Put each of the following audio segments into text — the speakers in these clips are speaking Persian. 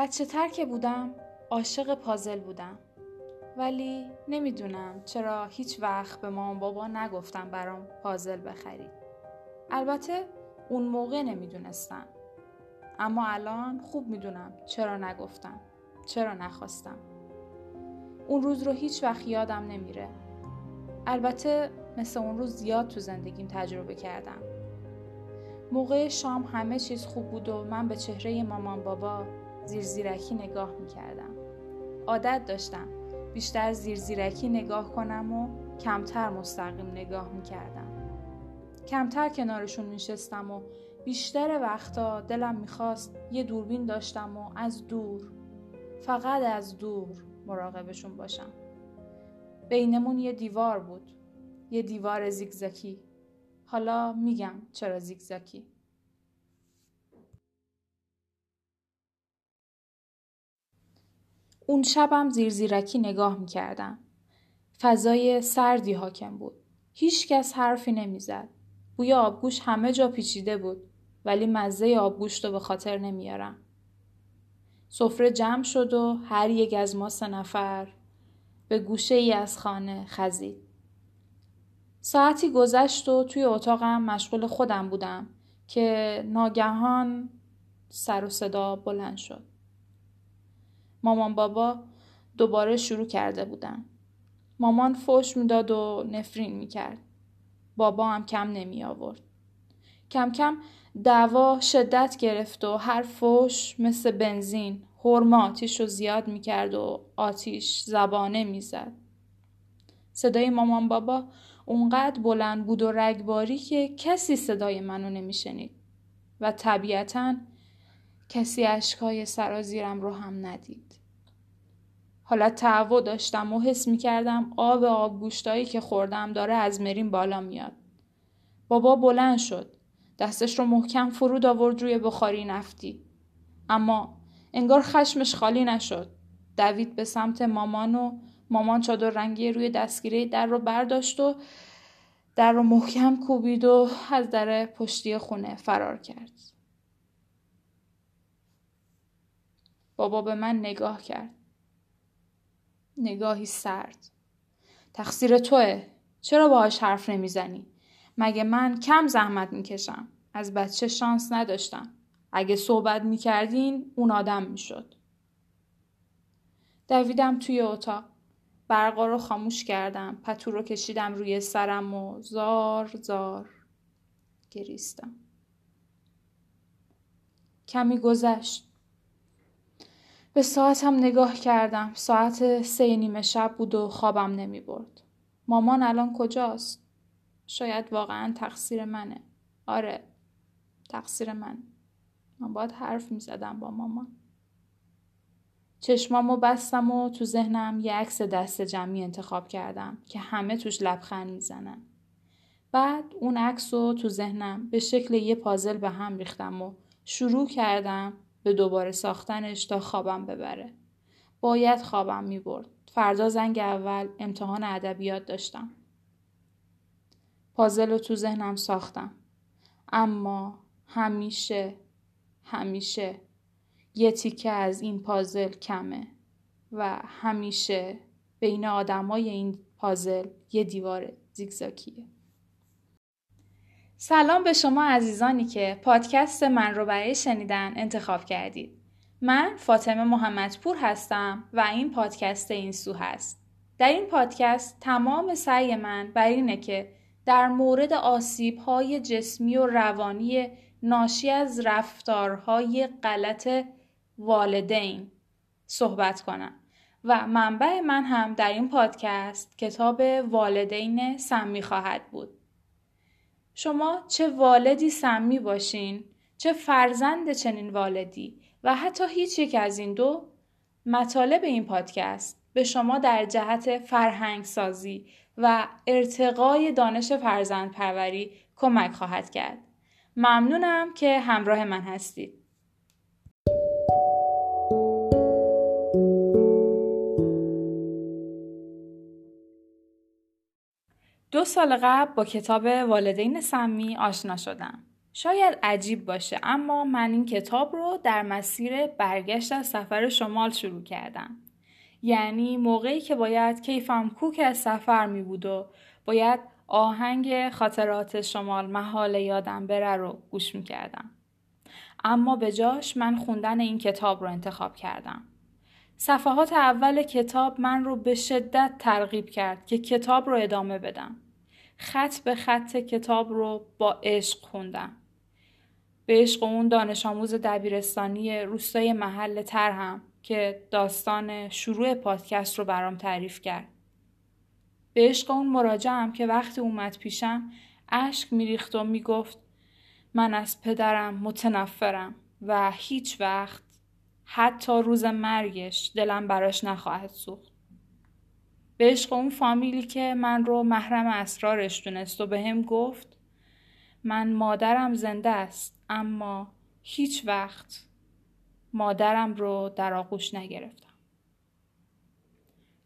بچه تر که بودم عاشق پازل بودم. ولی نمی‌دونم چرا هیچ وقت به مامان بابا نگفتم برام پازل بخرید البته اون موقع نمی‌دونستم. اما الان خوب می‌دونم چرا نگفتم چرا نخواستم. اون روز رو هیچ وقت یادم نمیره. البته مثل اون روز زیاد تو زندگیم تجربه کردم. موقع شام همه چیز خوب بود و من به چهره مامان بابا زیر زیرکی نگاه می‌کردم. عادت داشتم بیشتر زیر زیرکی نگاه کنم و کمتر مستقیم نگاه می‌کردم. کمتر کنارشون میشستم و بیشتر وقتا دلم می‌خواست یه دوربین داشتم و از دور فقط از دور مراقبشون باشم. بینمون یه دیوار بود یه دیوار زیگزاکی حالا میگم چرا زیگزاکی اون شبم زیر زیرکی نگاه می‌کردم فضای سردی حاکم بود هیچ کس حرفی نمی‌زد بوی آبگوش همه جا پیچیده بود ولی مزه آبگوشت رو به خاطر نمیارم سفره جمع شد و هر یک از ما سه نفر به گوشه ای از خانه خزید. ساعتی گذشت و توی اتاقم مشغول خودم بودم که ناگهان سر و صدا بلند شد. مامان بابا دوباره شروع کرده بودن. مامان فوش می‌داد و نفرین می‌کرد. بابا هم کم نمی آورد. کم کم دعوا شدت گرفت و هر فوش مثل بنزین هرما آتیش رو زیاد می‌کرد و آتیش زبانه می‌زد. صدای مامان بابا اونقدر بلند بود و رگباری که کسی صدای منو نمیشنید و طبیعتا کسی اشکای سرازیرم رو هم ندید. حالا تعو داشتم و حس می‌کردم آب آب گوشتایی که خوردم داره از مرین بالا میاد. بابا بلند شد. دستش رو محکم فرود آورد روی بخاری نفتی. اما انگار خشمش خالی نشد. دوید به سمت مامان و مامان چادر رنگی روی دستگیره در رو برداشت و در رو محکم کوبید و از در پشتی خونه فرار کرد. بابا به من نگاه کرد. نگاهی سرد. تقصیر توه. چرا باهاش حرف نمی‌زنی؟ مگه من کم زحمت می‌کشم؟ از بچه شانس نداشتم. اگه صحبت می‌کردین اون آدم می‌شد. دویدم توی اتاق. برقا رو خاموش کردم. پتو رو کشیدم روی سرم و زار زار گریستم. کمی گذشت. به ساعتم نگاه کردم. ساعت سه نیمه شب بود و خوابم نمی برد. مامان الان کجاست؟ شاید واقعا تقصیر منه. آره تقصیر من. من باید حرف می زدم با مامان. چشمامو بستم و تو ذهنم یه عکس دست جمعی انتخاب کردم که همه توش لبخند می‌زنن. بعد اون عکس رو تو ذهنم به شکل یه پازل به هم ریختم و شروع کردم به دوباره ساختنش تا خوابم ببره. باید خوابم می برد. فردا زنگ اول امتحان ادبیات داشتم. پازل رو تو ذهنم ساختم. اما همیشه همیشه یه تیکه از این پازل کمه و همیشه بین آدمای این پازل یه دیوار زیگزاکیه. سلام به شما عزیزانی که پادکست من رو برای شنیدن انتخاب کردید. من فاطمه محمدپور هستم و این پادکست این سو هست. در این پادکست تمام سعی من بر اینه که در مورد آسیب های جسمی و روانی ناشی از رفتارهای غلط والدین صحبت کنم و منبع من هم در این پادکست کتاب والدین سمی خواهد بود. شما چه والدی سمی باشین چه فرزند چنین والدی و حتی هیچ یک از این دو مطالب این پادکست به شما در جهت فرهنگ سازی و ارتقای دانش فرزند پروری کمک خواهد کرد. ممنونم که همراه من هستید. دو سال قبل با کتاب والدین سمی آشنا شدم. شاید عجیب باشه اما من این کتاب رو در مسیر برگشت از سفر شمال شروع کردم. یعنی موقعی که باید کیفم کوک از سفر می بود و باید آهنگ خاطرات شمال محال یادم بره رو گوش می کردم. اما به جاش من خوندن این کتاب رو انتخاب کردم. صفحات اول کتاب من رو به شدت ترغیب کرد که کتاب رو ادامه بدم. خط به خط کتاب رو با عشق خوندم. به عشق اون دانش آموز دبیرستانی روستای محل ترهم که داستان شروع پادکست رو برام تعریف کرد. به عشق اون مراجعم که وقتی اومد پیشم اشک میریخت و می‌گفت من از پدرم متنفرم و هیچ وقت حتی روز مرگش دلم براش نخواهد سوخت. به عشق اون فامیلی که من رو محرم اسرارش دونست و به هم گفت من مادرم زنده است اما هیچ وقت مادرم رو در آغوش نگرفتم.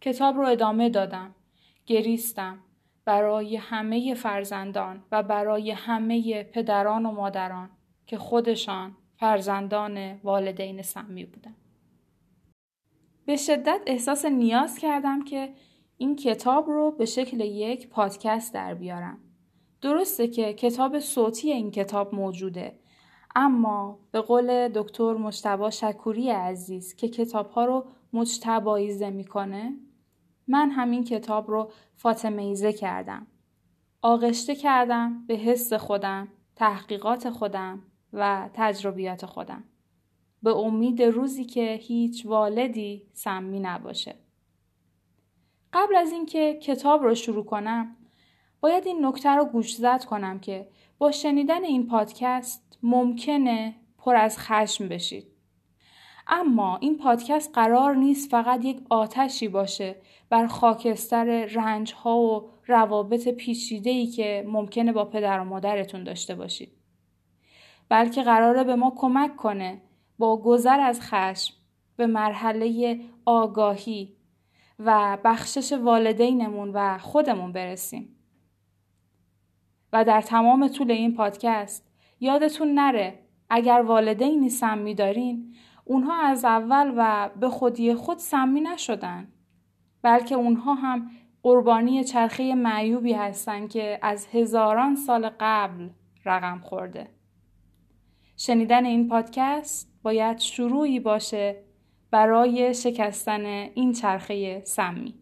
کتاب رو ادامه دادم. گریستم برای همه فرزندان و برای همه پدران و مادران که خودشان فرزندان والدین سمی بودن. به شدت احساس نیاز کردم که این کتاب رو به شکل یک پادکست در بیارم. درسته که کتاب صوتی این کتاب موجوده اما به قول دکتر مجتبا شکوری عزیز که کتاب ها رو مجتباییزه می‌کنه من همین کتاب رو فاطمیزه کردم. آغشته کردم به حس خودم، تحقیقات خودم و تجربیات خودم. به امید روزی که هیچ والدی سمی نباشه. قبل از اینکه کتاب رو شروع کنم باید این نکته رو گوش زد کنم که با شنیدن این پادکست ممکنه پر از خشم بشید. اما این پادکست قرار نیست فقط یک آتشی باشه بر خاکستر رنج ها و روابط پیچیده ای که ممکنه با پدر و مادرتون داشته باشید. بلکه قراره به ما کمک کنه با گذر از خشم به مرحله آگاهی و بخشش والدینمون و خودمون برسیم. و در تمام طول این پادکست یادتون نره اگر والدینی سمی دارین اونها از اول و به خودی خود سمی نشدن بلکه اونها هم قربانی چرخه معیوبی هستند که از هزاران سال قبل رقم خورده. شنیدن این پادکست باید شروعی باشه برای شکستن این چرخه سمی.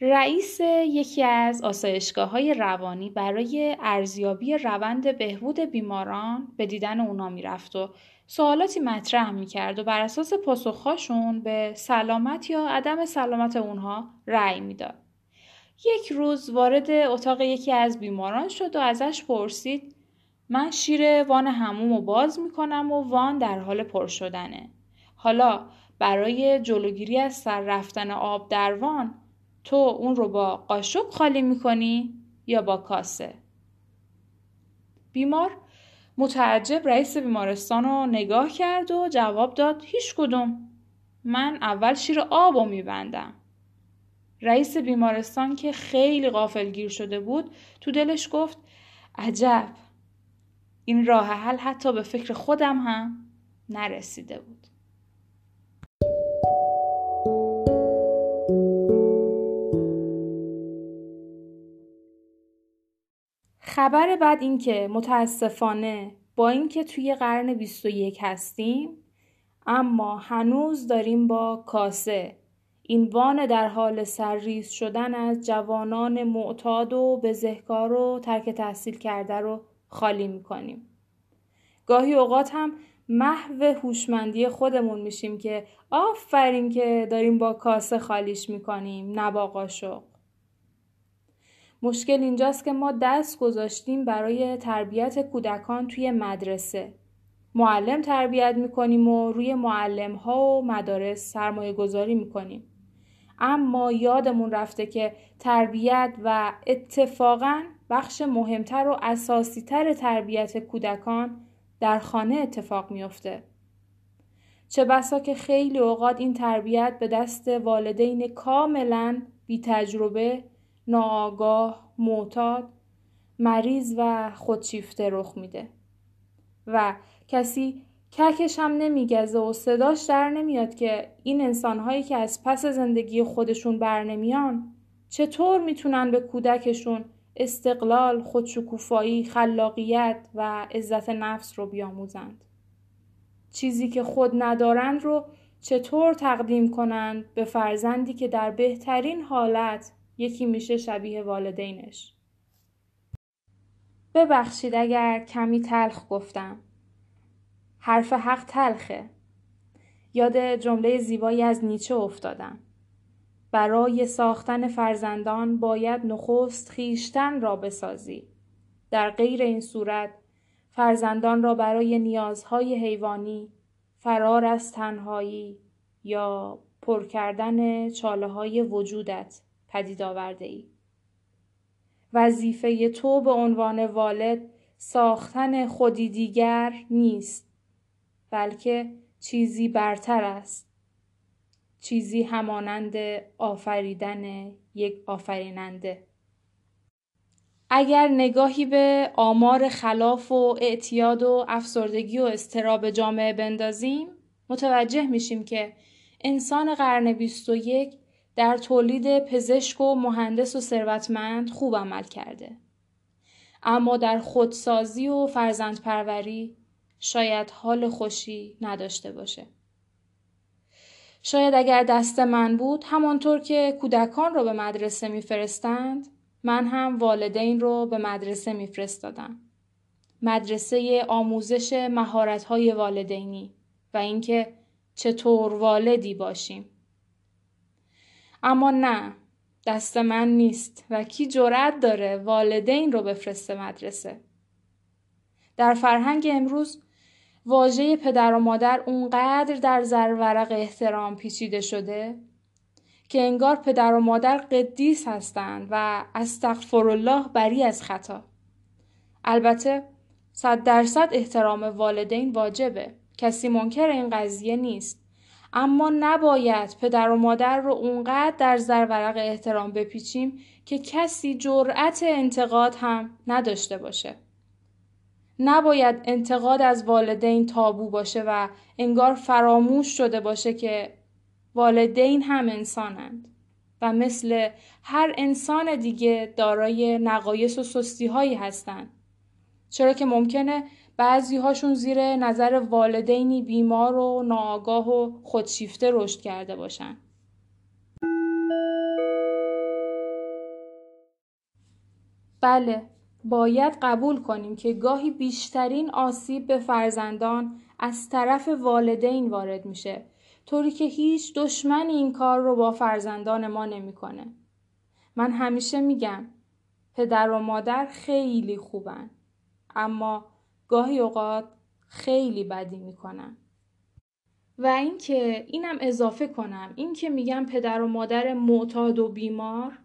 رئیس یکی از آسایشگاه های روانی برای ارزیابی روند بهبود بیماران به دیدن اونا می‌رفت و سوالاتی مطرح می‌کرد و بر اساس پاسخهاشون به سلامت یا عدم سلامت اونها رأی می‌داد. یک روز وارد اتاق یکی از بیماران شد و ازش پرسید من شیر وان هموم رو باز می‌کنم و وان در حال پر شدنه. حالا برای جلوگیری از سر رفتن آب در وان تو اون رو با قاشق خالی می‌کنی یا با کاسه بیمار متعجب رئیس بیمارستان رو نگاه کرد و جواب داد هیچ کدوم. من اول شیر آب رو میبندم. رئیس بیمارستان که خیلی غافلگیر شده بود تو دلش گفت عجب. این راه حل حتی به فکر خودم هم نرسیده بود. خبر بعد این که متاسفانه با اینکه توی قرن 21 هستیم اما هنوز داریم با کاسه این وان در حال سرریز شدن از جوانان معتاد و بزهکار و ترک تحصیل کرده رو خالی می‌کنیم. گاهی اوقات هم محو هوشمندی خودمون میشیم که آفرین که داریم با کاسه خالیش می‌کنیم نه با قاشق. مشکل اینجاست که ما دست گذاشتیم برای تربیت کودکان توی مدرسه. معلم تربیت می‌کنیم و روی معلم ها و مدارس سرمایه گذاری می‌کنیم. اما یادمون رفته که تربیت و اتفاقا بخش مهمتر و اساسیتر تربیت کودکان در خانه اتفاق میافته. چه بسا که خیلی اوقات این تربیت به دست والدین کاملا بی تجربه، ناآگاه، معتاد، مریض و خودشیفته رخ میده. و کسی ککش هم نمیگزه و صداش در نمیاد که این انسانهایی که از پس زندگی خودشون بر نمیان چطور می‌تونن به کودکشون استقلال، خودشکوفایی، خلاقیت و عزت نفس رو بیاموزند. چیزی که خود ندارند رو چطور تقدیم کنند به فرزندی که در بهترین حالت یکی میشه شبیه والدینش. ببخشید اگر کمی تلخ گفتم. حرف حق تلخه. یاد جمله زیبایی از نیچه افتادم. برای ساختن فرزندان باید نخست خیشتن را بسازی. در غیر این صورت فرزندان را برای نیازهای حیوانی، فرار از تنهایی یا پر کردن چاله های وجودت پدید آورده ای. وظیفه تو به عنوان والد ساختن خودی دیگر نیست بلکه چیزی برتر است چیزی همانند آفریدن یک آفریننده اگر نگاهی به آمار خلاف و اعتیاد و افسردگی و استراب جامعه بندازیم متوجه میشیم که انسان قرن 21 در تولید پزشک و مهندس و ثروتمند خوب عمل کرده. اما در خودسازی و فرزندپروری شاید حال خوشی نداشته باشه. شاید اگر دست من بود همانطور که کودکان رو به مدرسه میفرستند من هم والدین رو به مدرسه میفرستادم. مدرسه آموزش مهارت‌های والدینی و اینکه چطور والدی باشیم. اما نه دست من نیست و کی جرأت داره والدین رو بفرسته مدرسه؟ در فرهنگ امروز واژه پدر و مادر اونقدر در زرورق احترام پیچیده شده که انگار پدر و مادر قدیس هستند و استغفر الله بری از خطا. البته صد درصد احترام والدین واجبه. کسی منکر این قضیه نیست. اما نباید پدر و مادر رو اونقدر در زرورق احترام بپیچیم که کسی جرأت انتقاد هم نداشته باشه. نباید انتقاد از والدین تابو باشه و انگار فراموش شده باشه که والدین هم انسانند و مثل هر انسان دیگه دارای نقایص و سستی هایی هستند. چرا که ممکنه بعضی هاشون زیر نظر والدینی بیمار و ناآگاه و خودشیفته رشد کرده باشن. بله، باید قبول کنیم که گاهی بیشترین آسیب به فرزندان از طرف والدین وارد میشه طوری که هیچ دشمن این کار رو با فرزندان ما نمی‌کنه. من همیشه میگم پدر و مادر خیلی خوبن اما گاهی اوقات خیلی بدی می‌کنن و اینکه اینم اضافه کنم این که میگم پدر و مادر معتاد و بیمار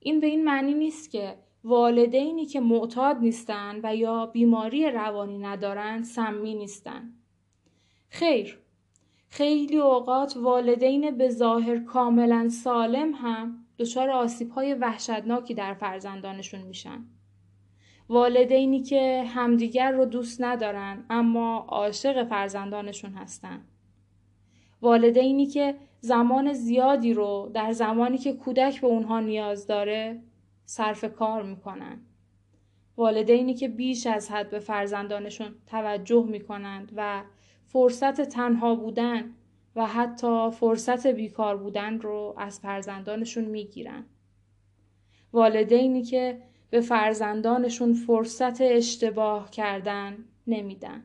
این به این معنی نیست که والدینی که معتاد نیستن و یا بیماری روانی ندارن سمی نیستن. خیر خیلی اوقات والدین به ظاهر کاملا سالم هم دچار آسیب های وحشتناکی در فرزندانشون میشن. والدینی که همدیگر رو دوست ندارن اما عاشق فرزندانشون هستن. والدینی که زمان زیادی رو در زمانی که کودک به اونها نیاز داره صرف کار می‌کنن. والدینی که بیش از حد به فرزندانشون توجه می‌کنند و فرصت تنها بودن و حتی فرصت بیکار بودن رو از فرزندانشون می‌گیرن. والدینی که به فرزندانشون فرصت اشتباه کردن نمیدن.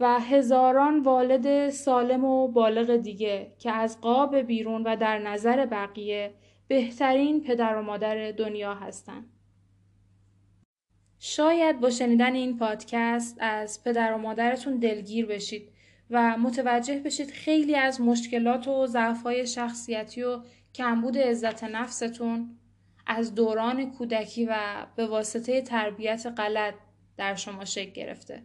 و هزاران والد سالم و بالغ دیگه که از قاب بیرون و در نظر بقیه بهترین پدر و مادر دنیا هستن. شاید با شنیدن این پادکست از پدر و مادرتون دلگیر بشید و متوجه بشید خیلی از مشکلات و ضعف‌های شخصیتی و کمبود عزت نفستون از دوران کودکی و به واسطه تربیت غلط در شما شکل گرفته.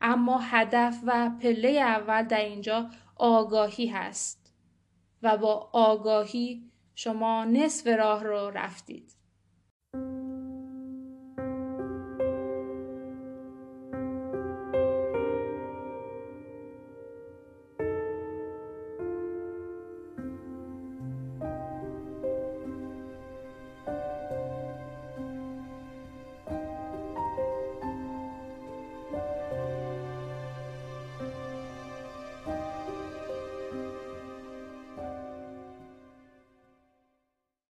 اما هدف و پله اول در اینجا آگاهی هست و با آگاهی شما نصف راه رو رفتید